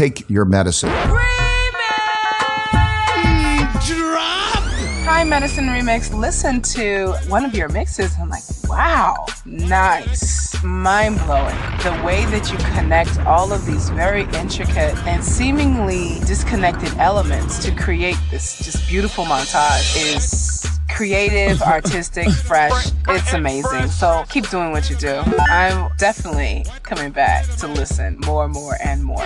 take your medicine. Hi, Medicine Remix. Listen to one of your mixes. I'm like, wow, nice, mind blowing. The way that you connect all of these very intricate and seemingly disconnected elements to create this just beautiful montage is creative, artistic, fresh. It's amazing. So keep doing what you do. I'm definitely coming back to listen more and more and more.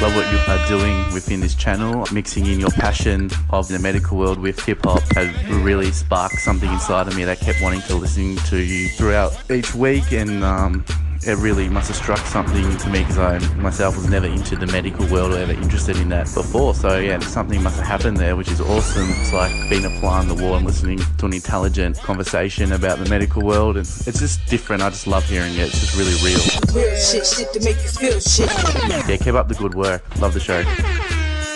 Love what you are doing within this channel. Mixing in your passion of the medical world with hip hop has really sparked something inside of me that kept wanting to listen to you throughout each week and um, it really must have struck something to me because I myself was never into the medical world or ever interested in that before. So yeah, something must have happened there, which is awesome. It's like being a fly on the wall and listening to an intelligent conversation about the medical world, and it's just different. I just love hearing it. It's just really real. Real shit, shit to make you feel shit. Yeah, keep up the good work. Love the show.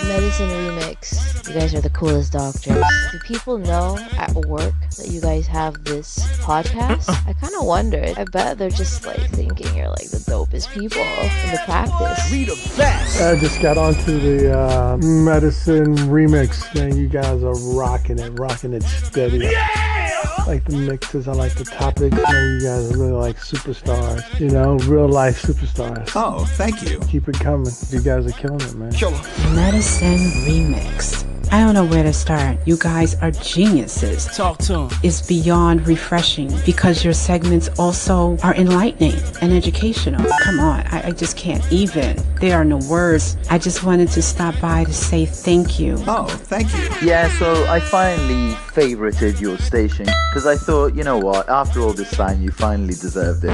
Medicine Remix. You guys are the coolest doctors. Do people know at work that you guys have this podcast? I kind of wonder. I bet they're just like thinking you're like the dopest people in the practice. We the best. I just got onto the uh, medicine remix. Man, you guys are rocking it, rocking it steady. Yeah! I like the mixes. I like the topics. Man, you guys are really like superstars. You know, real life superstars. Oh, thank you. Keep it coming. You guys are killing it, man. Killer. Medicine Remix. I don't know where to start. You guys are geniuses. Talk to him. It's beyond refreshing because your segments also are enlightening and educational. Come on, I, I just can't even. There are no words. I just wanted to stop by to say thank you. Oh, thank you. Yeah, so I finally favorited your station because I thought, you know what, after all this time, you finally deserved it.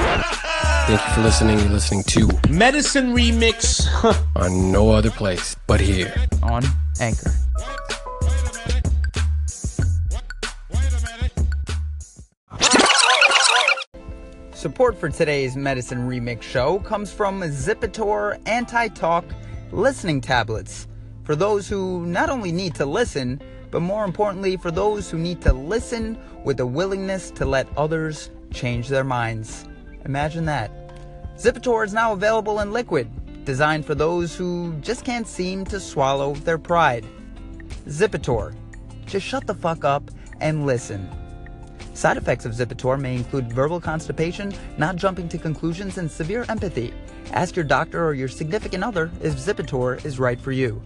Thank you for listening. You're listening to Medicine Remix. on no other place but here. on Anchor. Support for today's Medicine Remix show comes from Zipitor Anti Talk listening tablets for those who not only need to listen, but more importantly, for those who need to listen with a willingness to let others change their minds. Imagine that. Zipitor is now available in liquid, designed for those who just can't seem to swallow their pride. Zipitor. Just shut the fuck up and listen. Side effects of Zipitor may include verbal constipation, not jumping to conclusions, and severe empathy. Ask your doctor or your significant other if Zipitor is right for you.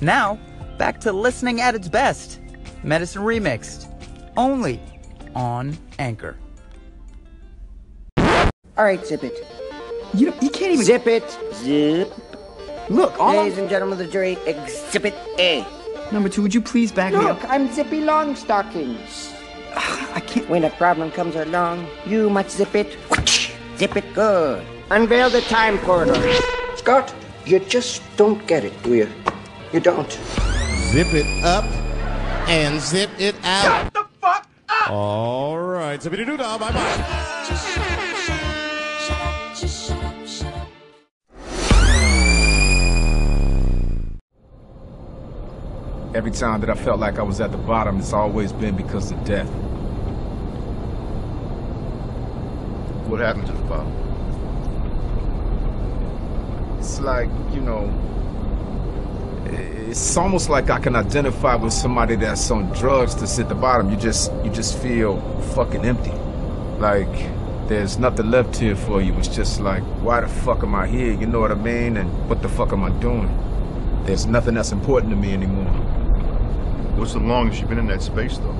Now, back to listening at its best. Medicine Remixed. Only on Anchor. All right, zip it. You, you can't even. Zip it. Zip. Look, all Ladies and gentlemen of the jury, exhibit A. Number two, would you please back me up? Look. I'm Zippy Longstockings. I can't. When a problem comes along, you must zip it. Zip it good. Unveil the time corridor. Scott, you just don't get it, do you? You don't. Zip it up and zip it out. Shut the fuck up! All right. Zippity doo dah. Bye bye. Every time that I felt like I was at the bottom, it's always been because of death. What happened to the bottom? It's like, you know, it's almost like I can identify with somebody that's on drugs to sit the bottom. You just you just feel fucking empty. Like there's nothing left here for you. It's just like, why the fuck am I here? You know what I mean? And what the fuck am I doing? There's nothing that's important to me anymore. What's the longest you've been in that space, though?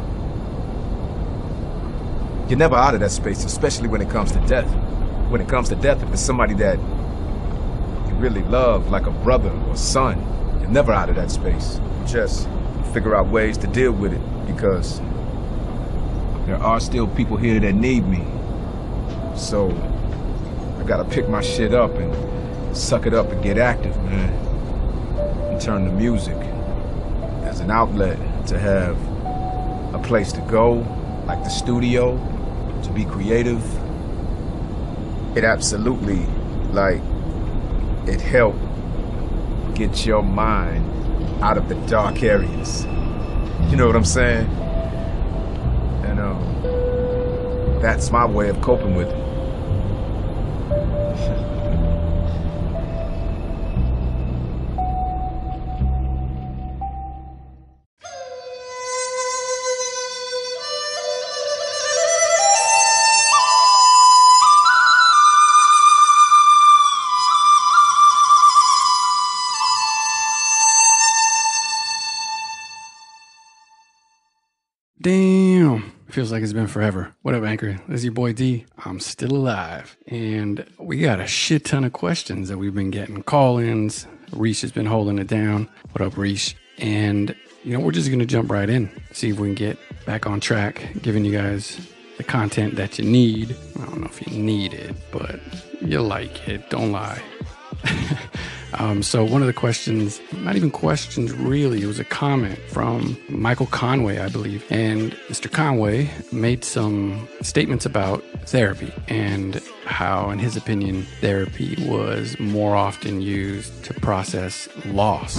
You're never out of that space, especially when it comes to death. When it comes to death, if it's somebody that you really love, like a brother or son, you're never out of that space. You just figure out ways to deal with it because there are still people here that need me. So I gotta pick my shit up and suck it up and get active, man. And turn to music as an outlet to have a place to go, like the studio, to be creative. It absolutely, like, it helped get your mind out of the dark areas. You know what I'm saying? And um, that's my way of coping with it. Feels like it's been forever. What up, Anchor? This is your boy D. I'm still alive. And we got a shit ton of questions that we've been getting. Call ins. Reese has been holding it down. What up, Reese? And, you know, we're just going to jump right in, see if we can get back on track, giving you guys the content that you need. I don't know if you need it, but you like it. Don't lie. Um, so one of the questions, not even questions really, it was a comment from Michael Conway, I believe. And Mr. Conway made some statements about therapy and how, in his opinion, therapy was more often used to process loss.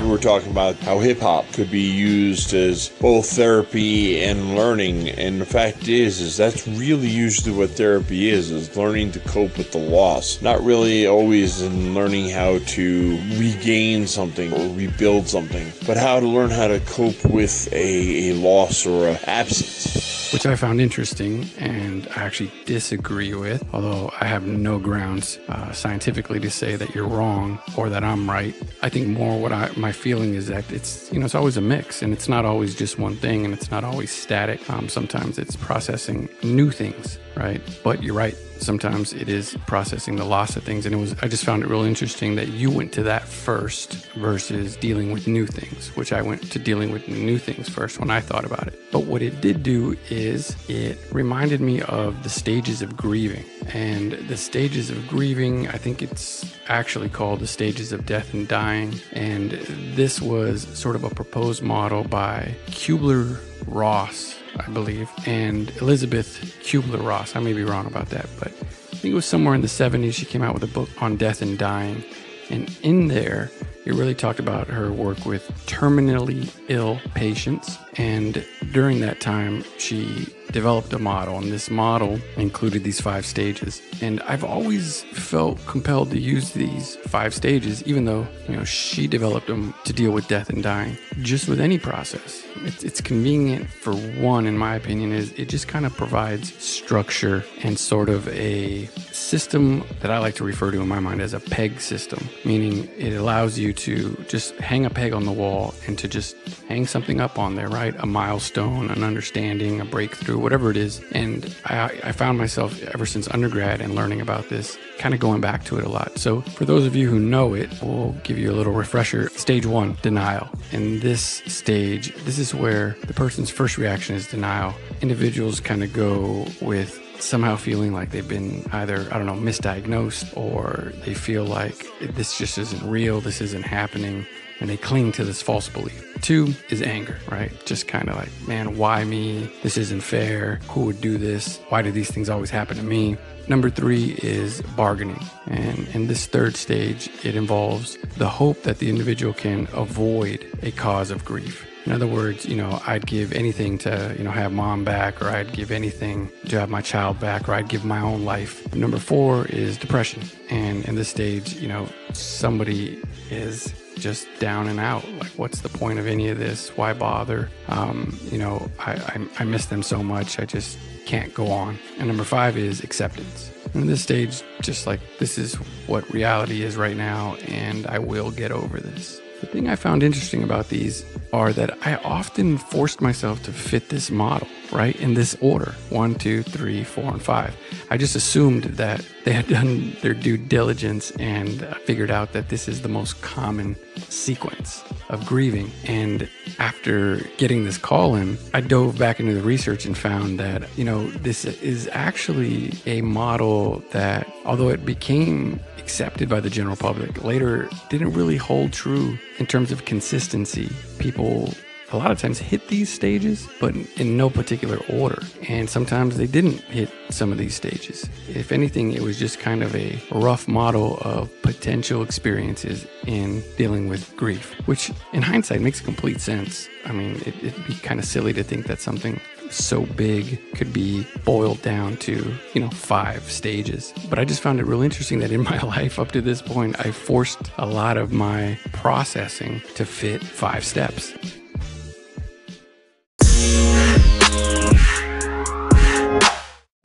We were talking about how hip hop could be used as both therapy and learning, and the fact is, is that's really usually what therapy is: is learning to cope with the loss. Not really always in learning how to regain something or rebuild something, but how to learn how to cope with a, a loss or an absence. Which I found interesting and I actually disagree with, although I have no grounds uh, scientifically to say that you're wrong or that I'm right. I think more what I my feeling is that it's you know it's always a mix and it's not always just one thing and it's not always static. Um, sometimes it's processing new things, right? But you're right sometimes it is processing the loss of things. And it was i just found it real interesting that you went to that first versus dealing with new things which i went to dealing with new things first when i thought about it. But what it did do is it reminded me of the stages of grieving. And the stages of grieving i think it's actually called the stages of death and dying. And this was sort of a proposed model by kubler ross I believe, and Elisabeth Kubler Ross. I may be wrong about that, but I think it was somewhere in the 70s. She came out with a book on death and dying. And in there, it really talked about her work with terminally ill patients. And during that time, she developed a model, and this model included these five stages. And I've always felt compelled to use these five stages, even though, you know, she developed them to deal with death and dying, just with any process. It's, it's convenient for one, in my opinion, is it just kind of provides structure and sort of a system that I like to refer to in my mind as a peg system, meaning it allows you to just hang a peg on the wall and to just hang something up on there, right? A milestone, an understanding, a breakthrough, whatever it is. And I, I found myself ever since undergrad and learning about this, kind of going back to it a lot. So for those of you who know it, we'll give you a little refresher. Stage one, denial. In this stage, this is where the person's first reaction is denial. Individuals kind of go with somehow feeling like they've been either, I don't know, misdiagnosed or they feel like this just isn't real, this isn't happening, and they cling to this false belief. Two is anger, right? Just kind of like, man, why me? This isn't fair. Who would do this? Why do these things always happen to me? Number three is bargaining. And in this third stage, it involves the hope that the individual can avoid a cause of grief. In other words, you know, I'd give anything to, you know, have mom back, or I'd give anything to have my child back, or I'd give my own life. Number four is depression. And in this stage, you know, somebody is just down and out. Like, what's the point of any of this? Why bother? Um, you know, I, I, I miss them so much. I just can't go on. And number five is acceptance. In this stage, just like this is what reality is right now, and I will get over this. The thing I found interesting about these are that I often forced myself to fit this model, right? In this order one, two, three, four, and five. I just assumed that they had done their due diligence and uh, figured out that this is the most common sequence of grieving. And after getting this call in, I dove back into the research and found that, you know, this is actually a model that, although it became accepted by the general public, later didn't really hold true in terms of consistency. People a lot of times hit these stages, but in no particular order. And sometimes they didn't hit some of these stages. If anything, it was just kind of a rough model of potential experiences in dealing with grief, which in hindsight makes complete sense. I mean, it, it'd be kind of silly to think that something so big could be boiled down to, you know, five stages. But I just found it real interesting that in my life up to this point, I forced a lot of my processing to fit five steps.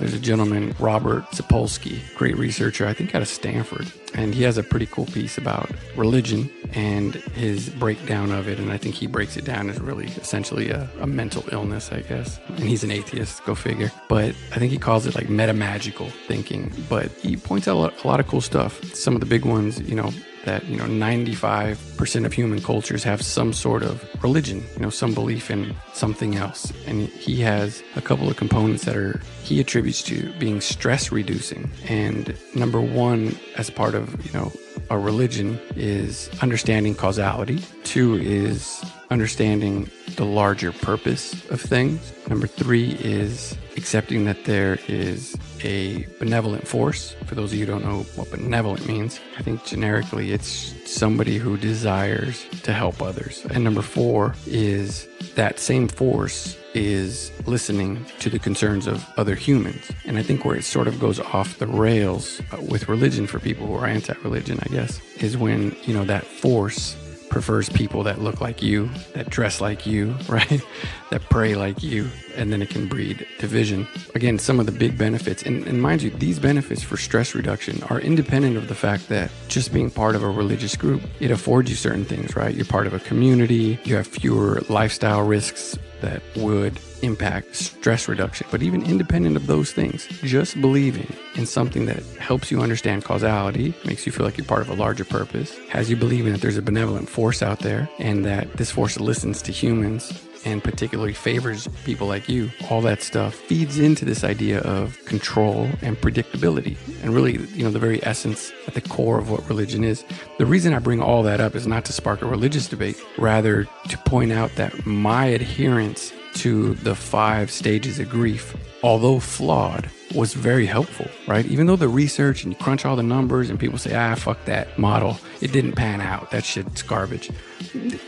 There's a gentleman, Robert Sapolsky, great researcher, I think out of Stanford, and he has a pretty cool piece about religion and his breakdown of it. And I think he breaks it down as really essentially a, a mental illness, I guess. And he's an atheist, go figure. But I think he calls it like metamagical thinking. But he points out a lot, a lot of cool stuff. Some of the big ones, you know, that you know 95% of human cultures have some sort of religion you know some belief in something else. And he has a couple of components that are he attributes to being stress reducing. And number one as part of you know a religion is understanding causality. Two is understanding the larger purpose of things. Number three is accepting that there is a benevolent force. For those of you who don't know what benevolent means, I think generically it's somebody who desires to help others. And number four is that same force is listening to the concerns of other humans. And I think where it sort of goes off the rails with religion for people who are anti religion, I guess, is when, you know, that force prefers people that look like you, that dress like you, right? that pray like you, and then it can breed division. Again, some of the big benefits, and, and, mind you, these benefits for stress reduction are independent of the fact that just being part of a religious group, it affords you certain things, right? You're part of a community, you have fewer lifestyle risks that would impact stress reduction. But even independent of those things, just believing in something that helps you understand causality, makes you feel like you're part of a larger purpose, has you believing that there's a benevolent force out there and that this force listens to humans and particularly favors people like you, all that stuff feeds into this idea of control and predictability. And really, you know, the very essence at the core of what religion is. The reason I bring all that up is not to spark a religious debate, rather to point out that my adherence to the five stages of grief, although flawed, was very helpful, right? Even though the research and you crunch all the numbers and people say, ah, fuck that model, it didn't pan out, that shit's garbage.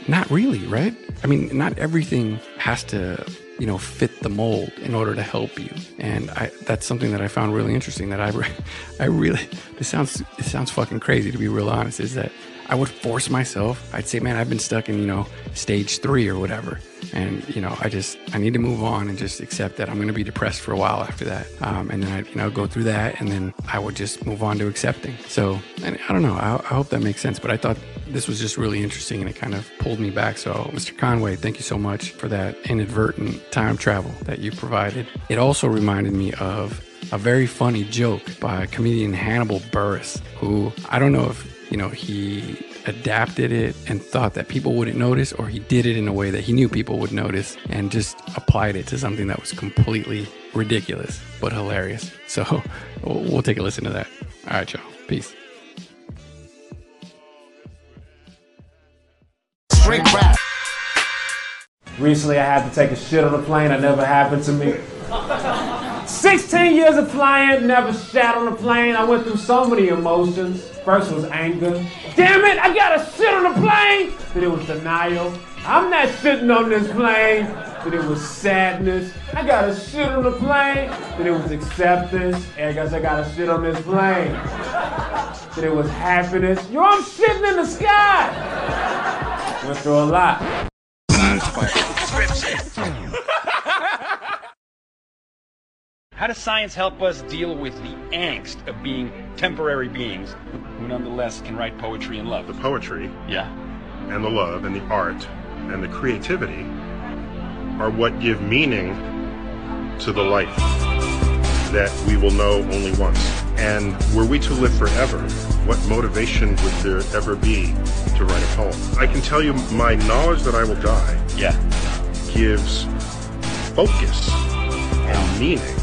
Not really, right? I mean, not everything has to, you know, fit the mold in order to help you. And I, that's something that I found really interesting that I, I really, this sounds, it sounds fucking crazy to be real honest, is that I would force myself. I'd say, man, I've been stuck in, you know, stage three or whatever. And, you know, I just, I need to move on and just accept that I'm going to be depressed for a while after that. Um, and then I, you know, go through that and then I would just move on to accepting. So, and I don't know. I, I hope that makes sense. But I thought this was just really interesting and it kind of pulled me back. So, Mr. Conway, thank you so much for that inadvertent time travel that you provided. It also reminded me of a very funny joke by comedian Hannibal Buress, who I don't know if you know, he adapted it and thought that people wouldn't notice, or he did it in a way that he knew people would notice and just applied it to something that was completely ridiculous but hilarious. So we'll take a listen to that. All right, y'all. Peace. Recently, I had to take a shit on a plane. That never happened to me. 16 years of flying, never sat on a plane. I went through so many emotions. First was anger. Damn it, I gotta sit on the plane. Then it was denial. I'm not sitting on this plane. Then it was sadness. I gotta sit on the plane. Then it was acceptance. I guess I gotta sit on this plane. Then it was happiness. Yo, I'm sitting in the sky. Went through a lot. How does science help us deal with the angst of being temporary beings who nonetheless can write poetry and love? The poetry, yeah, and the love and the art and the creativity are what give meaning to the life that we will know only once. And were we to live forever, what motivation would there ever be to write a poem? I can tell you my knowledge that I will die yeah. gives focus and meaning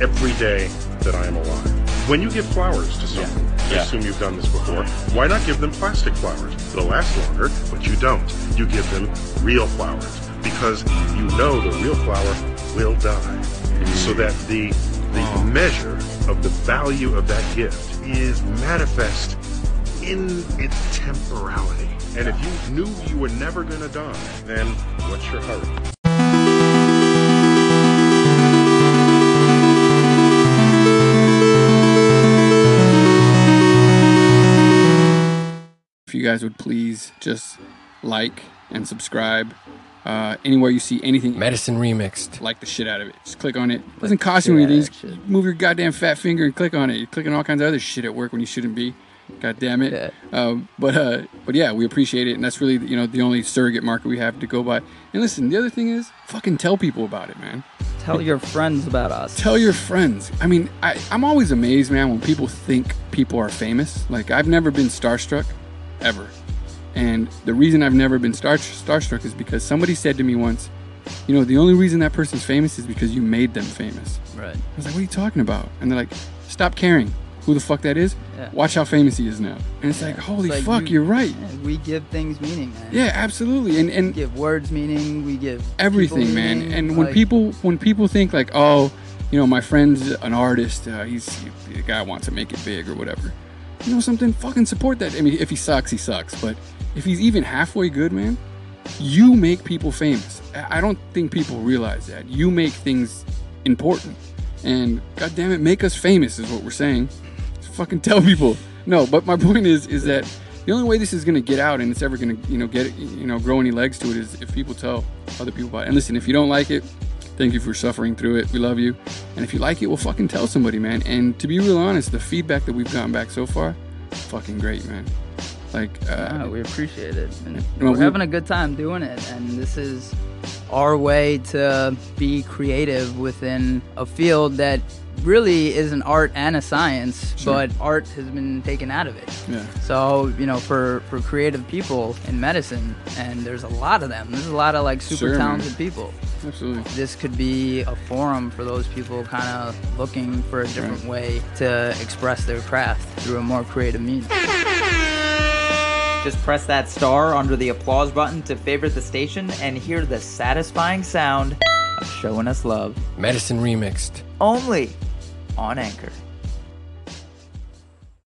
every day that I am alive. When you give flowers to someone, I Yeah. assume you've done this before, why not give them plastic flowers? They'll last longer, but you don't. You give them real flowers because you know the real flower will die. So that the the measure of the value of that gift is manifest in its temporality. And if you knew you were never gonna die, then what's your hurry? Guys would please just like and subscribe. Uh, anywhere you see anything Medicine Remixed. like the shit out of it. Just click on it. Doesn't cost you anything. Just move your goddamn fat finger and click on it. You're clicking all kinds of other shit at work when you shouldn't be. God damn it. Um, but uh, but yeah, we appreciate it, and that's really you know the only surrogate market we have to go by. And listen, the other thing is, fucking tell people about it, man. Tell your friends about us. Tell your friends. I mean, I, I'm always amazed, man, when people think people are famous. Like, I've never been starstruck, ever. And the reason I've never been star- starstruck is because somebody said to me once, you know, the only reason that person's famous is because you made them famous. Right. I was like, what are you talking about? And they're like, stop caring who the fuck that is. Yeah. Watch how famous he is now. And it's like, holy It's like fuck, you- are right. yeah, we give things meaning, man. Yeah, absolutely. And and We give words meaning. We give everything, man. meaning, And when people when people think like, oh, you know, my friend's an artist, uh, he's the guy wants to make it big or whatever. You know something? Fucking support that. I mean, if he sucks, he sucks. But if he's even halfway good, man, you make people famous. I don't think people realize that. You make things important. And god damn it, make us famous is what we're saying. Just fucking tell people. No, but my point is is that the only way this is gonna get out and it's ever gonna, you know, get you know, grow any legs to it is if people tell other people about it. And listen, if you don't like it, thank you for suffering through it. We love you. And if you like it, well fucking tell somebody, man. And to be real honest, the feedback that we've gotten back so far, fucking great, man. Like uh, we appreciate it. And Well, we're we- having a good time doing it, and this is our way to be creative within a field that really is an art and a science, Sure. but art has been taken out of it. Yeah. So you know, for for creative people in medicine, and there's a lot of them. There's a lot of like super Sure, man. talented people. Absolutely. This could be a forum for those people kind of looking for a different way to express their craft through a more creative means. Just press that star under the applause button to favorite the station and hear the satisfying sound of showing us love. Medicine Remixed. Only on Anchor.